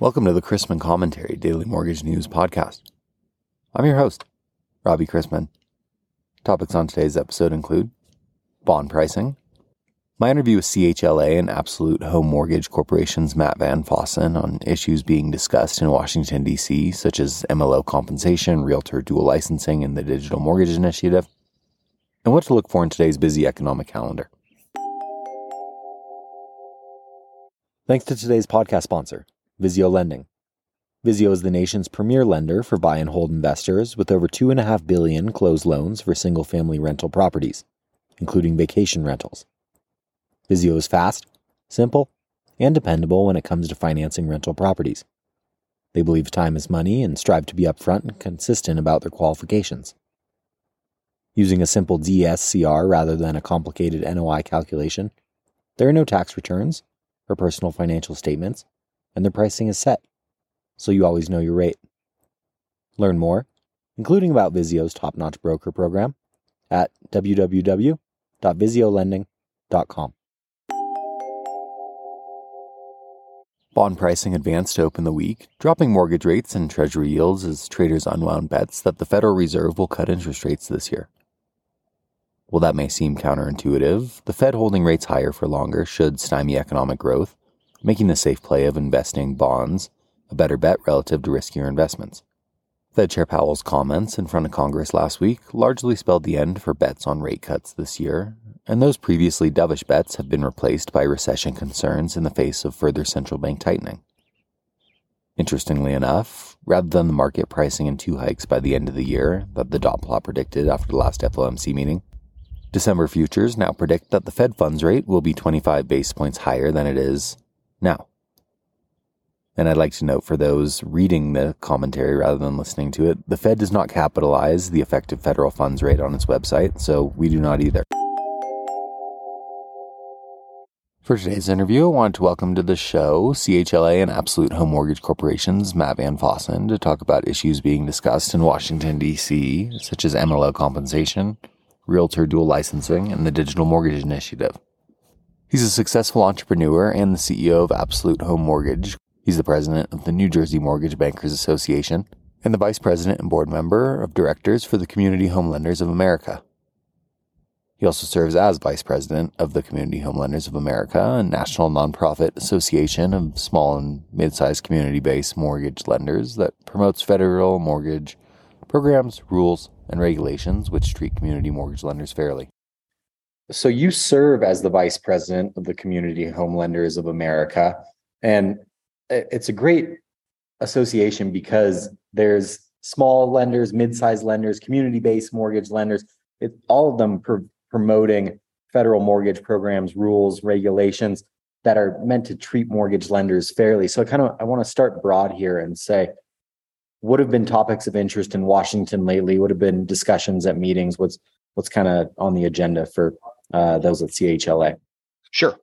Welcome to the Chrisman Commentary Daily Mortgage News Podcast. I'm your host, Robbie Chrisman. Topics on today's episode include bond pricing, my interview with CHLA and Absolute Home Mortgage Corporation's Matt VanFossen on issues being discussed in Washington, D.C., such as MLO compensation, realtor dual licensing, and the Digital Mortgage Initiative, and what to look for in today's busy economic calendar. Thanks to today's podcast sponsor, Visio Lending. Visio is the nation's premier lender for buy and hold investors with over 2.5 billion closed loans for single family rental properties, including vacation rentals. Visio is fast, simple, and dependable when it comes to financing rental properties. They believe time is money and strive to be upfront and consistent about their qualifications. Using a simple DSCR rather than a complicated NOI calculation, there are no tax returns or personal financial statements and their pricing is set, so you always know your rate. Learn more, including about Visio's top notch broker program, at www.visiolending.com. Bond pricing advanced to open the week, dropping mortgage rates and treasury yields as traders unwound bets that the Federal Reserve will cut interest rates this year. While that may seem counterintuitive, the Fed holding rates higher for longer should stymie economic growth, making the safe play of investing bonds a better bet relative to riskier investments. Fed Chair Powell's comments in front of Congress last week largely spelled the end for bets on rate cuts this year, and those previously dovish bets have been replaced by recession concerns in the face of further central bank tightening. Interestingly enough, rather than the market pricing in two hikes by the end of the year that the dot plot predicted after the last FOMC meeting, December futures now predict that the Fed funds rate will be 25 basis points higher than it is now. And I'd like to note for those reading the commentary rather than listening to it, the Fed does not capitalize the effective federal funds rate on its website, so we do not either. For today's interview, I want to welcome to the show CHLA and Absolute Home Mortgage Corporation's Matt VanFossen to talk about issues being discussed in Washington, D.C., such as MLO compensation, realtor dual licensing, and the Digital Mortgage Initiative. He's a successful entrepreneur and the CEO of Absolute Home Mortgage. He's the president of the New Jersey Mortgage Bankers Association and the vice president and board member of directors for the Community Home Lenders of America. He also serves as vice president of the Community Home Lenders of America, a national nonprofit association of small and mid-sized community-based mortgage lenders that promotes federal mortgage programs, rules, and regulations which treat community mortgage lenders fairly. So you serve as the vice president of the Community Home Lenders of America, and it's a great association because there's small lenders, mid-sized lenders, community-based mortgage lenders. It, all of them pr- promoting federal mortgage programs, rules, regulations that are meant to treat mortgage lenders fairly. So I kind of I want to start broad here and say what have been topics of interest in Washington lately? What have been discussions at meetings? What's what's kind of on the agenda for uh, those at CHLA. Sure.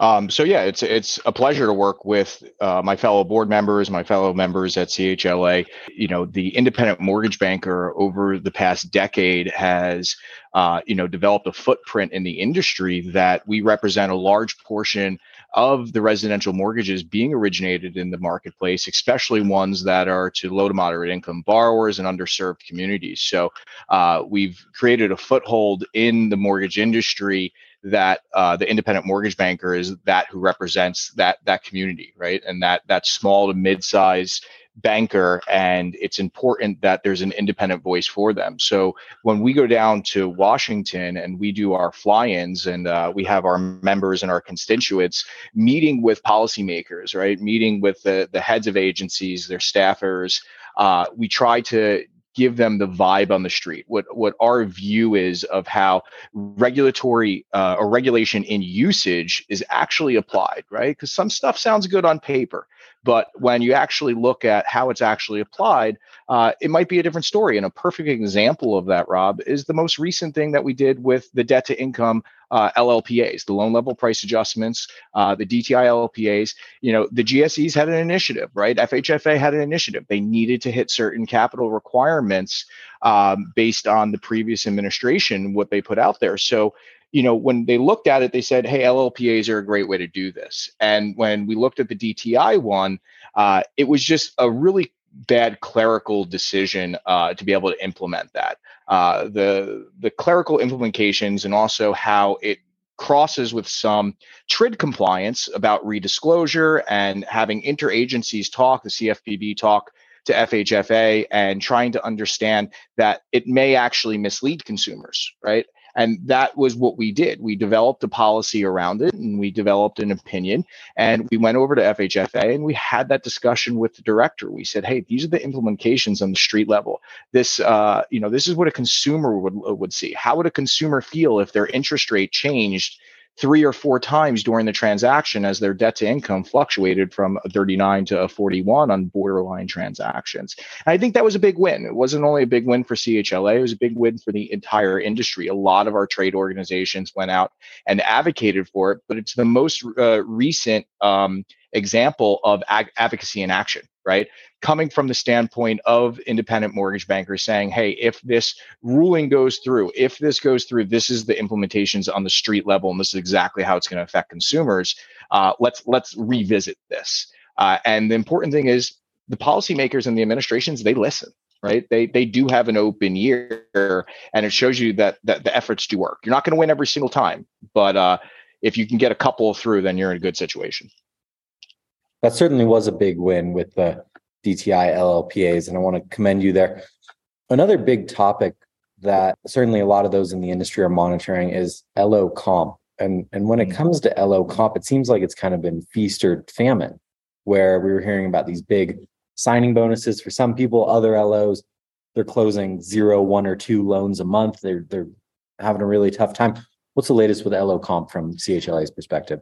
Um, so yeah, it's it's a pleasure to work with uh, my fellow board members, my fellow members at CHLA. You know, the independent mortgage banker over the past decade has, uh, you know, developed a footprint in the industry that we represent a large portion of the residential mortgages being originated in the marketplace, especially ones that are to low to moderate income borrowers and underserved communities. So uh, we've created a foothold in the mortgage industry that uh, the independent mortgage banker is that who represents that that community, right? And that that small to mid-size banker and it's important that there's an independent voice for them. So when we go down to washington and we do our fly-ins and uh, we have our members and our constituents meeting with policymakers right? Meeting with the, the heads of agencies their staffers uh, we try to give them the vibe on the street. What what our view is of how regulatory uh, or regulation in usage is actually applied right? Because some stuff sounds good on paper but when you actually look at how it's actually applied, uh, it might be a different story. And a perfect example of that, Rob, is the most recent thing that we did with the debt to income uh, LLPAs, the loan level price adjustments, uh, the DTI LLPAs. You know, the GSEs had an initiative, right? FHFA had an initiative. They needed to hit certain capital requirements um, based on the previous administration, what they put out there. So you know, when they looked at it, they said, "Hey, LLPAs are a great way to do this." And when we looked at the DTI one, uh, it was just a really bad clerical decision uh, to be able to implement that. Uh, the the clerical implications and also how it crosses with some TRID compliance about redisclosure and having interagencies talk, the CFPB talk to FHFA, and trying to understand that it may actually mislead consumers, right? And that was what we did. We developed a policy around it and we developed an opinion. And we went over to FHFA and we had that discussion with the director. We said, hey, these are the implementations on the street level. This, uh, you know, this is what a consumer would, would see. How would a consumer feel if their interest rate changed three or four times during the transaction as their debt to income fluctuated from a 39 to a 41 on borderline transactions. And I think that was a big win. It wasn't only a big win for CHLA, it was a big win for the entire industry. A lot of our trade organizations went out and advocated for it, but it's the most uh, recent um, example of ag- advocacy in action, right? Coming from the standpoint of independent mortgage bankers saying, hey, if this ruling goes through, if this goes through, this is the implementations on the street level, and this is exactly how it's going to affect consumers. Uh, let's let's revisit this. Uh, and the important thing is the policymakers and the administrations they listen right they they do have an open ear and it shows you that that the efforts do work you're not going to win every single time but uh, if you can get a couple through then you're in a good situation that certainly was a big win with the DTI LLPAs, and I want to commend you there. Another big topic that certainly a lot of those in the industry are monitoring is LO comp. And, and when it mm. comes to LO comp, it seems like it's kind of been feast or famine, where we were hearing about these big signing bonuses for some people, other LOs, they're closing zero, one, or two loans a month. They're they're having a really tough time. What's the latest with LO comp from CHLA's perspective?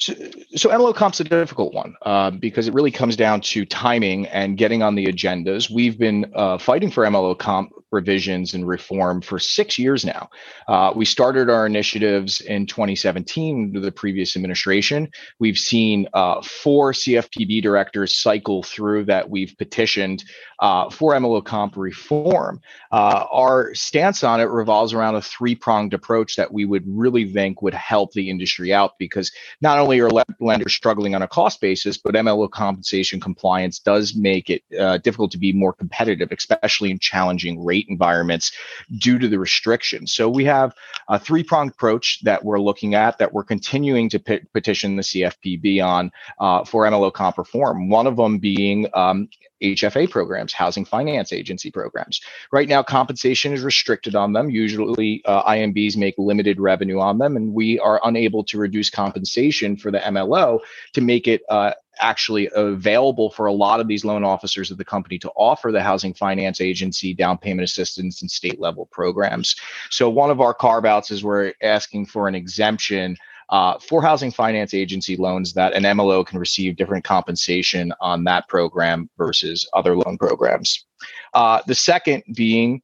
So, so MLO comp's a difficult one uh, because it really comes down to timing and getting on the agendas. We've been uh, fighting for MLO comp revisions and reform for six years now. Uh, we started our initiatives in 2017 under the previous administration. We've seen uh, four CFPB directors cycle through that we've petitioned uh, for MLO comp reform. Uh, our stance on it revolves around a three pronged approach that we would really think would help the industry out because not only are lenders struggling on a cost basis, but MLO compensation compliance does make it uh, difficult to be more competitive, especially in challenging rate environments due to the restrictions. So we have a three pronged approach that we're looking at that we're continuing to petition the CFPB on uh, for MLO comp reform. One of them being um, HFA programs, housing finance agency programs. Right now, compensation is restricted on them. Usually, uh, IMBs make limited revenue on them, and we are unable to reduce compensation for the MLO to make it uh, actually available for a lot of these loan officers of the company to offer the housing finance agency down payment assistance and state level programs. So one of our carve outs is we're asking for an exemption uh, for housing finance agency loans that an MLO can receive different compensation on that program versus other loan programs. Uh, the second being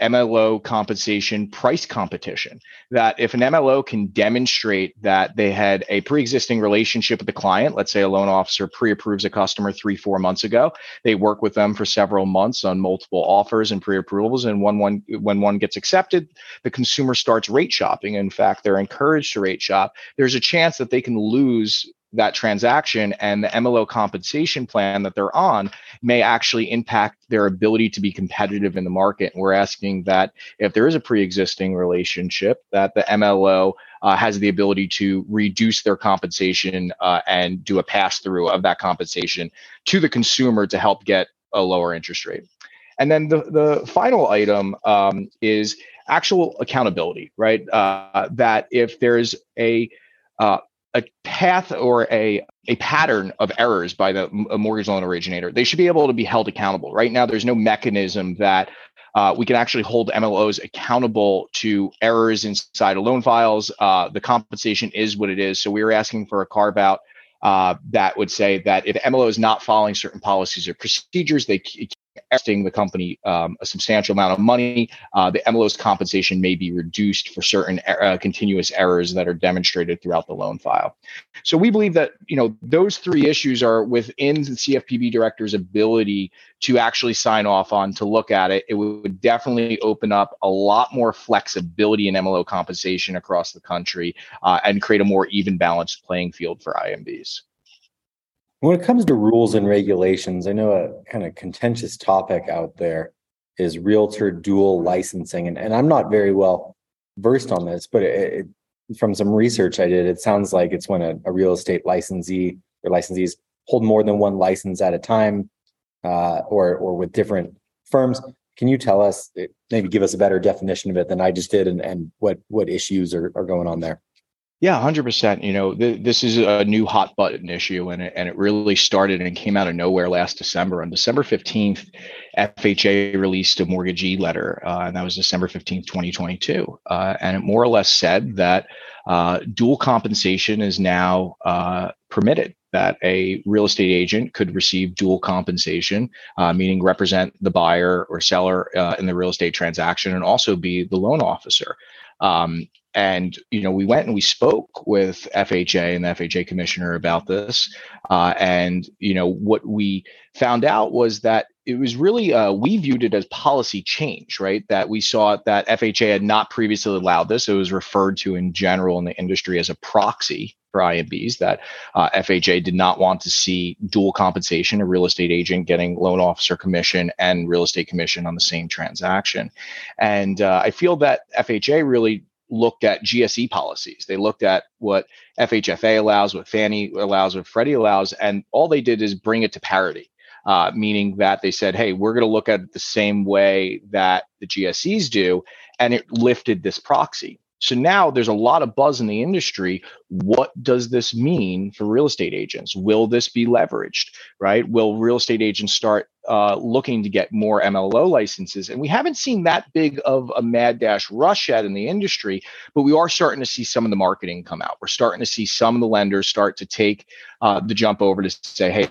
MLO compensation price competition. That if an MLO can demonstrate that they had a pre existing relationship with the client, let's say a loan officer pre approves a customer three, four months ago, they work with them for several months on multiple offers and pre approvals. And when one, when one gets accepted, the consumer starts rate shopping. In fact, they're encouraged to rate shop. There's a chance that they can lose that transaction and the MLO compensation plan that they're on may actually impact their ability to be competitive in the market. And we're asking that if there is a pre-existing relationship, that the MLO uh, has the ability to reduce their compensation uh, and do a pass through of that compensation to the consumer to help get a lower interest rate. And then the, the final item um, is actual accountability, right? Uh, that if there's a uh, a path or a a pattern of errors by the mortgage loan originator. They should be able to be held accountable. Right now, there's no mechanism that uh, we can actually hold MLOs accountable to errors inside of loan files. Uh, the compensation is what it is. So we are asking for a carve out uh, that would say that if MLO is not following certain policies or procedures, they costing the company um, a substantial amount of money, uh, the MLO's compensation may be reduced for certain uh, continuous errors that are demonstrated throughout the loan file. So we believe that you know those three issues are within the CFPB director's ability to actually sign off on to look at it. It would definitely open up a lot more flexibility in MLO compensation across the country uh, and create a more even balanced playing field for IMBs. When it comes to rules and regulations, I know a kind of contentious topic out there is realtor dual licensing. And, and I'm not very well versed on this, but it, it, from some research I did, it sounds like it's when a, a, real estate licensee or licensees hold more than one license at a time uh, or, or with different firms. Can you tell us, maybe give us a better definition of it than I just did and, and what, what issues are, are going on there? Yeah, hundred percent. You know, th- this is a new hot button issue, and it and it really started and came out of nowhere last December. On December fifteenth, FHA released a mortgagee letter, uh, and that was December fifteenth, twenty twenty two, uh, and it more or less said that uh, dual compensation is now uh, permitted. That a real estate agent could receive dual compensation, uh, meaning represent the buyer or seller uh, in the real estate transaction, and also be the loan officer. Um, and you know we went and we spoke with FHA and the FHA commissioner about this, uh, and you know what we found out was that it was really uh, we viewed it as policy change, right? That we saw that FHA had not previously allowed this. It was referred to in general in the industry as a proxy for IMBs. That uh, FHA did not want to see dual compensation, a real estate agent getting loan officer commission and real estate commission on the same transaction. And uh, I feel that FHA really looked at GSE policies. They looked at what FHFA allows, what Fannie allows, what Freddie allows, and all they did is bring it to parity, uh, meaning that they said, hey, we're going to look at it the same way that the GSEs do, and it lifted this proxy. So now there's a lot of buzz in the industry. What does this mean for real estate agents? Will this be leveraged, right? Will real estate agents start uh, looking to get more MLO licenses? And we haven't seen that big of a mad dash rush yet in the industry, but we are starting to see some of the marketing come out. We're starting to see some of the lenders start to take uh, the jump over to say, hey,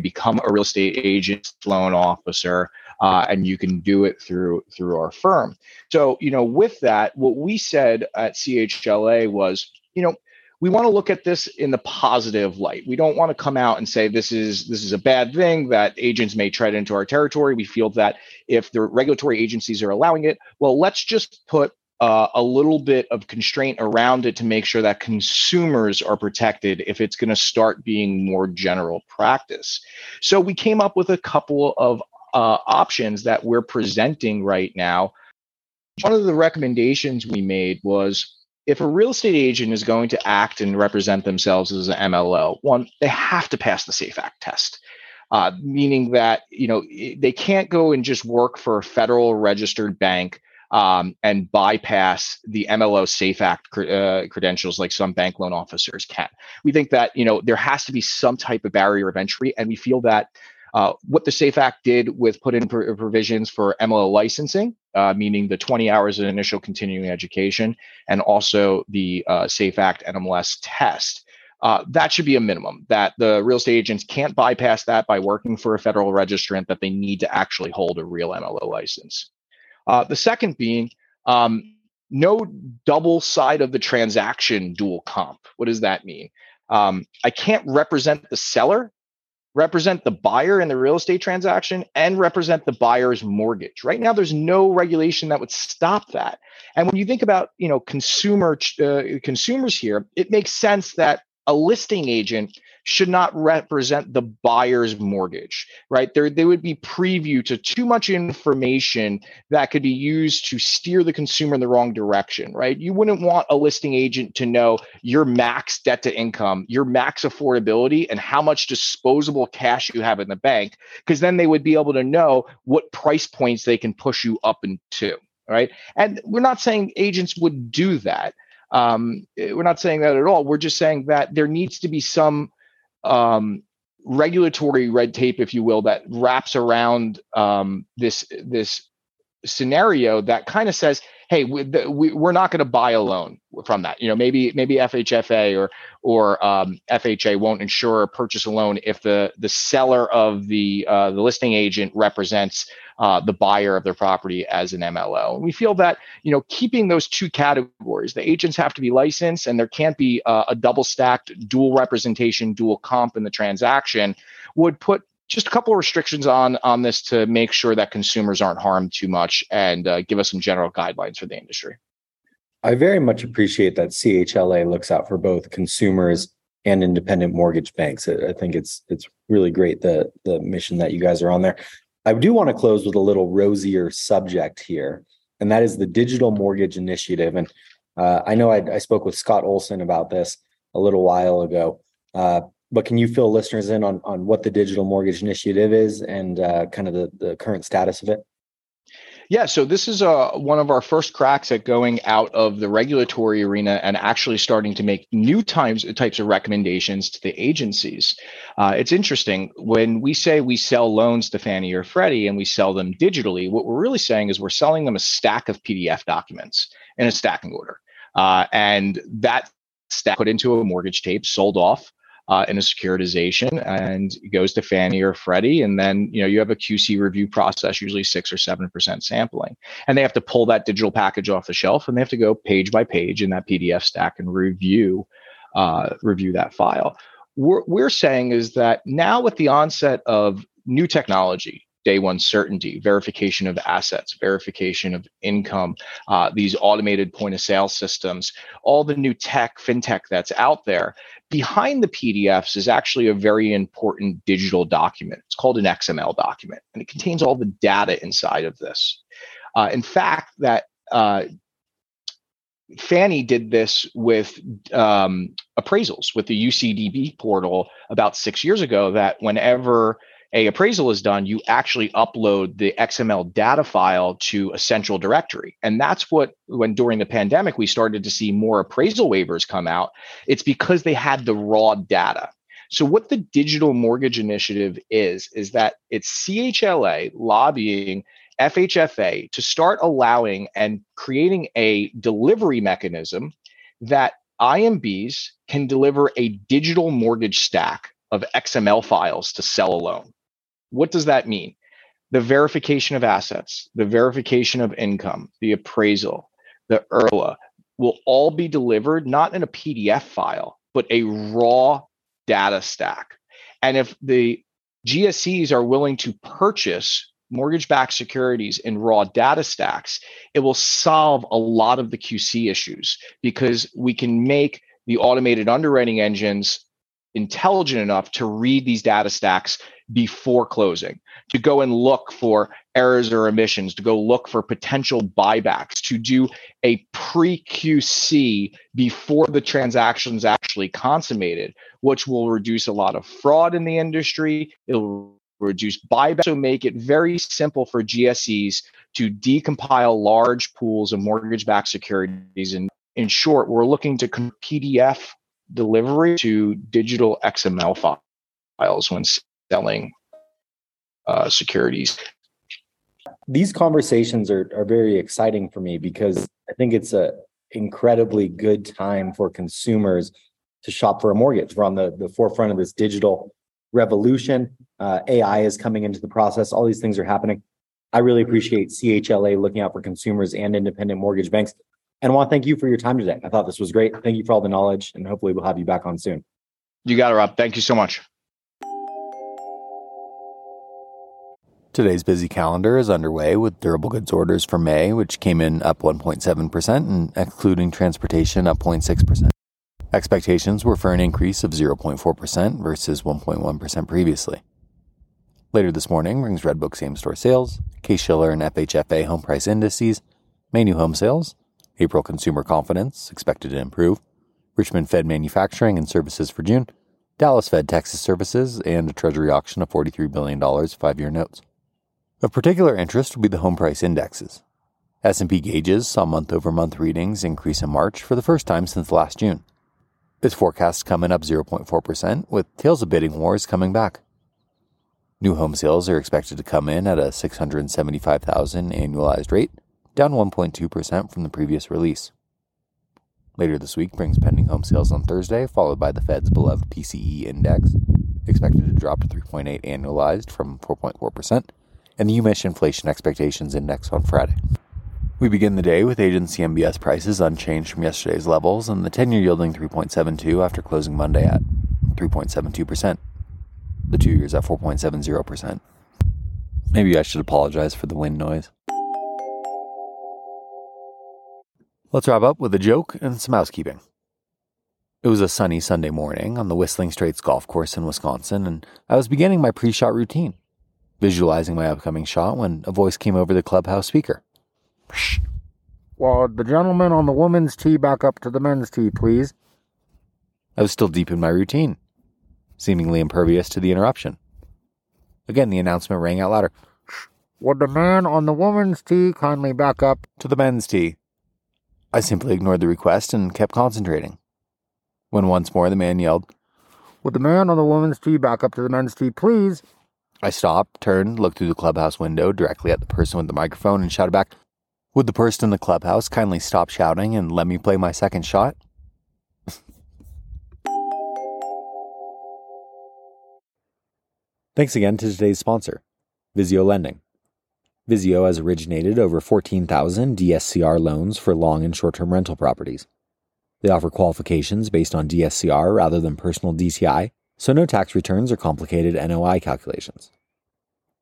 become a real estate agent, loan officer uh, and you can do it through through our firm. So you know, with that, what we said at CHLA was, you know, we want to look at this in the positive light. We don't want to come out and say this is this is a bad thing that agents may tread into our territory. We feel that if the regulatory agencies are allowing it, well, let's just put uh, a little bit of constraint around it to make sure that consumers are protected if it's going to start being more general practice. So we came up with a couple of uh, options that we're presenting right now. One of the recommendations we made was if a real estate agent is going to act and represent themselves as an MLO, one, they have to pass the SAFE Act test. Uh, meaning that you know they can't go and just work for a federal registered bank um, and bypass the MLO Safe Act cr- uh, credentials like some bank loan officers can. We think that you know there has to be some type of barrier of entry, and we feel that uh, what the SAFE Act did with put in pr- provisions for MLO licensing, uh, meaning the 20 hours of initial continuing education, and also the uh, SAFE Act NMLS test. Uh, that should be a minimum. That the real estate agents can't bypass that by working for a federal registrant. That they need to actually hold a real MLO license. Uh, the second being um, no double side of the transaction dual comp. What does that mean? Um, I can't represent the seller represent the buyer in the real estate transaction and represent the buyer's mortgage. Right now, there's no regulation that would stop that. And when you think about, you know, consumer uh, consumers here, it makes sense that a listing agent should not represent the buyer's mortgage, right? There, they would be preview to too much information that could be used to steer the consumer in the wrong direction, right? You wouldn't want a listing agent to know your max debt to income, your max affordability, and how much disposable cash you have in the bank, because then they would be able to know what price points they can push you up into, right? And we're not saying agents would do that. Um, we're not saying that at all. We're just saying that there needs to be some um, regulatory red tape, if you will, that wraps around um, this this scenario that kind of says, hey, we, the, we, we're not going to buy a loan from that. You know, maybe maybe FHFA or or um, FHA won't insure or purchase a loan if the the seller of the uh, the listing agent represents uh, the buyer of their property as an MLO. And we feel that you know keeping those two categories, the agents have to be licensed, and there can't be uh, a double stacked dual representation, dual comp in the transaction, would put just a couple of restrictions on on this to make sure that consumers aren't harmed too much and uh, give us some general guidelines for the industry. I very much appreciate that CHLA looks out for both consumers and independent mortgage banks. I think it's it's really great the the mission that you guys are on there. I do want to close with a little rosier subject here, and that is the digital mortgage initiative. And uh, I know I, I, spoke with Scott Olson about this a little while ago. Uh, but can you fill listeners in on on what the digital mortgage initiative is and uh, kind of the the current status of it? Yeah, so this is uh, one of our first cracks at going out of the regulatory arena and actually starting to make new times types of recommendations to the agencies. Uh, it's interesting when we say we sell loans to Fannie or Freddie and we sell them digitally. What we're really saying is we're selling them a stack of PDF documents in a stacking order, uh, and that stack put into a mortgage tape, sold off uh, in a securitization and goes to Fannie or Freddie. And then, you know, you have a QC review process, usually six or 7% sampling. And they have to pull that digital package off the shelf and they have to go page by page in that PDF stack and review, uh, review that file. What we're saying is that now with the onset of new technology, day one certainty, verification of assets, verification of income, uh, these automated point of sale systems, all the new tech, fintech that's out there. Behind the PDFs is actually a very important digital document. It's called an XML document, and it contains all the data inside of this. Uh, in fact, that uh, Fannie did this with um, appraisals with the UCDP portal about six years ago. That whenever a appraisal is done, you actually upload the XML data file to a central directory. And that's what, when during the pandemic, we started to see more appraisal waivers come out. It's because they had the raw data. So, what the Digital Mortgage Initiative is, is that it's CHLA lobbying FHFA to start allowing and creating a delivery mechanism that IMBs can deliver a digital mortgage stack of XML files to sell a loan. What does that mean? The verification of assets, the verification of income, the appraisal, the URLA will all be delivered not in a PDF file, but a raw data stack. And if the GSEs are willing to purchase mortgage backed securities in raw data stacks, it will solve a lot of the QC issues because we can make the automated underwriting engines intelligent enough to read these data stacks before closing, to go and look for errors or omissions, to go look for potential buybacks, to do a pre QC before the transaction is actually consummated, which will reduce a lot of fraud in the industry. It'll reduce buybacks, so make it very simple for GSEs to decompile large pools of mortgage backed securities. And in short, we're looking to PDF delivery to digital XML files when selling uh, securities. These conversations are, are very exciting for me because I think it's a incredibly good time for consumers to shop for a mortgage. We're on the, the forefront of this digital revolution. Uh, AI is coming into the process. All these things are happening. I really appreciate CHLA looking out for consumers and independent mortgage banks. And I want to thank you for your time today. I thought this was great. Thank you for all the knowledge, and hopefully, we'll have you back on soon. You got it, Rob. Thank you so much. Today's busy calendar is underway with durable goods orders for May, which came in up 1.7%, and excluding transportation, up 0.6%. Expectations were for an increase of 0.4% versus 1.1% previously. Later this morning brings Redbook same store sales, Case Shiller and FHFA home price indices, May new home sales, April consumer confidence expected to improve, Richmond Fed manufacturing and services for June, Dallas Fed Texas services, and a Treasury auction of $43 billion five year notes. Of particular interest will be the home price indexes. S&P gauges saw month-over-month readings increase in March for the first time since last June. Its forecasts coming up 0.4%, with tales of bidding wars coming back. New home sales are expected to come in at a 675,000 annualized rate, down 1.2% from the previous release. Later this week brings pending home sales on Thursday, followed by the Fed's beloved PCE index, expected to drop to 3.8 annualized from 4.4%, and the UMich inflation expectations index on Friday. We begin the day with agency MBS prices unchanged from yesterday's levels and the 10 year yielding 3.72 after closing Monday at 3.72%. The two years at 4.70%. Maybe I should apologize for the wind noise. Let's wrap up with a joke and some housekeeping. It was a sunny Sunday morning on the Whistling Straits golf course in Wisconsin, and I was beginning my pre shot routine, visualizing my upcoming shot when a voice came over the clubhouse speaker. Well, the gentleman on the woman's tee back up to the men's tee, please. I was still deep in my routine, seemingly impervious to the interruption. Again, the announcement rang out louder. Would the man on the woman's tee kindly back up to the men's tee? I simply ignored the request and kept concentrating. When once more the man yelled, Would the man on the woman's tee back up to the men's tee, please? I stopped, turned, looked through the clubhouse window directly at the person with the microphone, and shouted back, Would the person in the clubhouse kindly stop shouting and let me play my second shot? Thanks again to today's sponsor, Visio Lending. Visio has originated over 14,000 DSCR loans for long and short term rental properties. They offer qualifications based on DSCR rather than personal DTI, so no tax returns or complicated NOI calculations.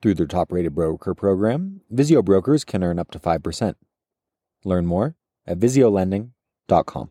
Through their top rated broker program, Visio brokers can earn up to 5%. Learn more at visiolending.com.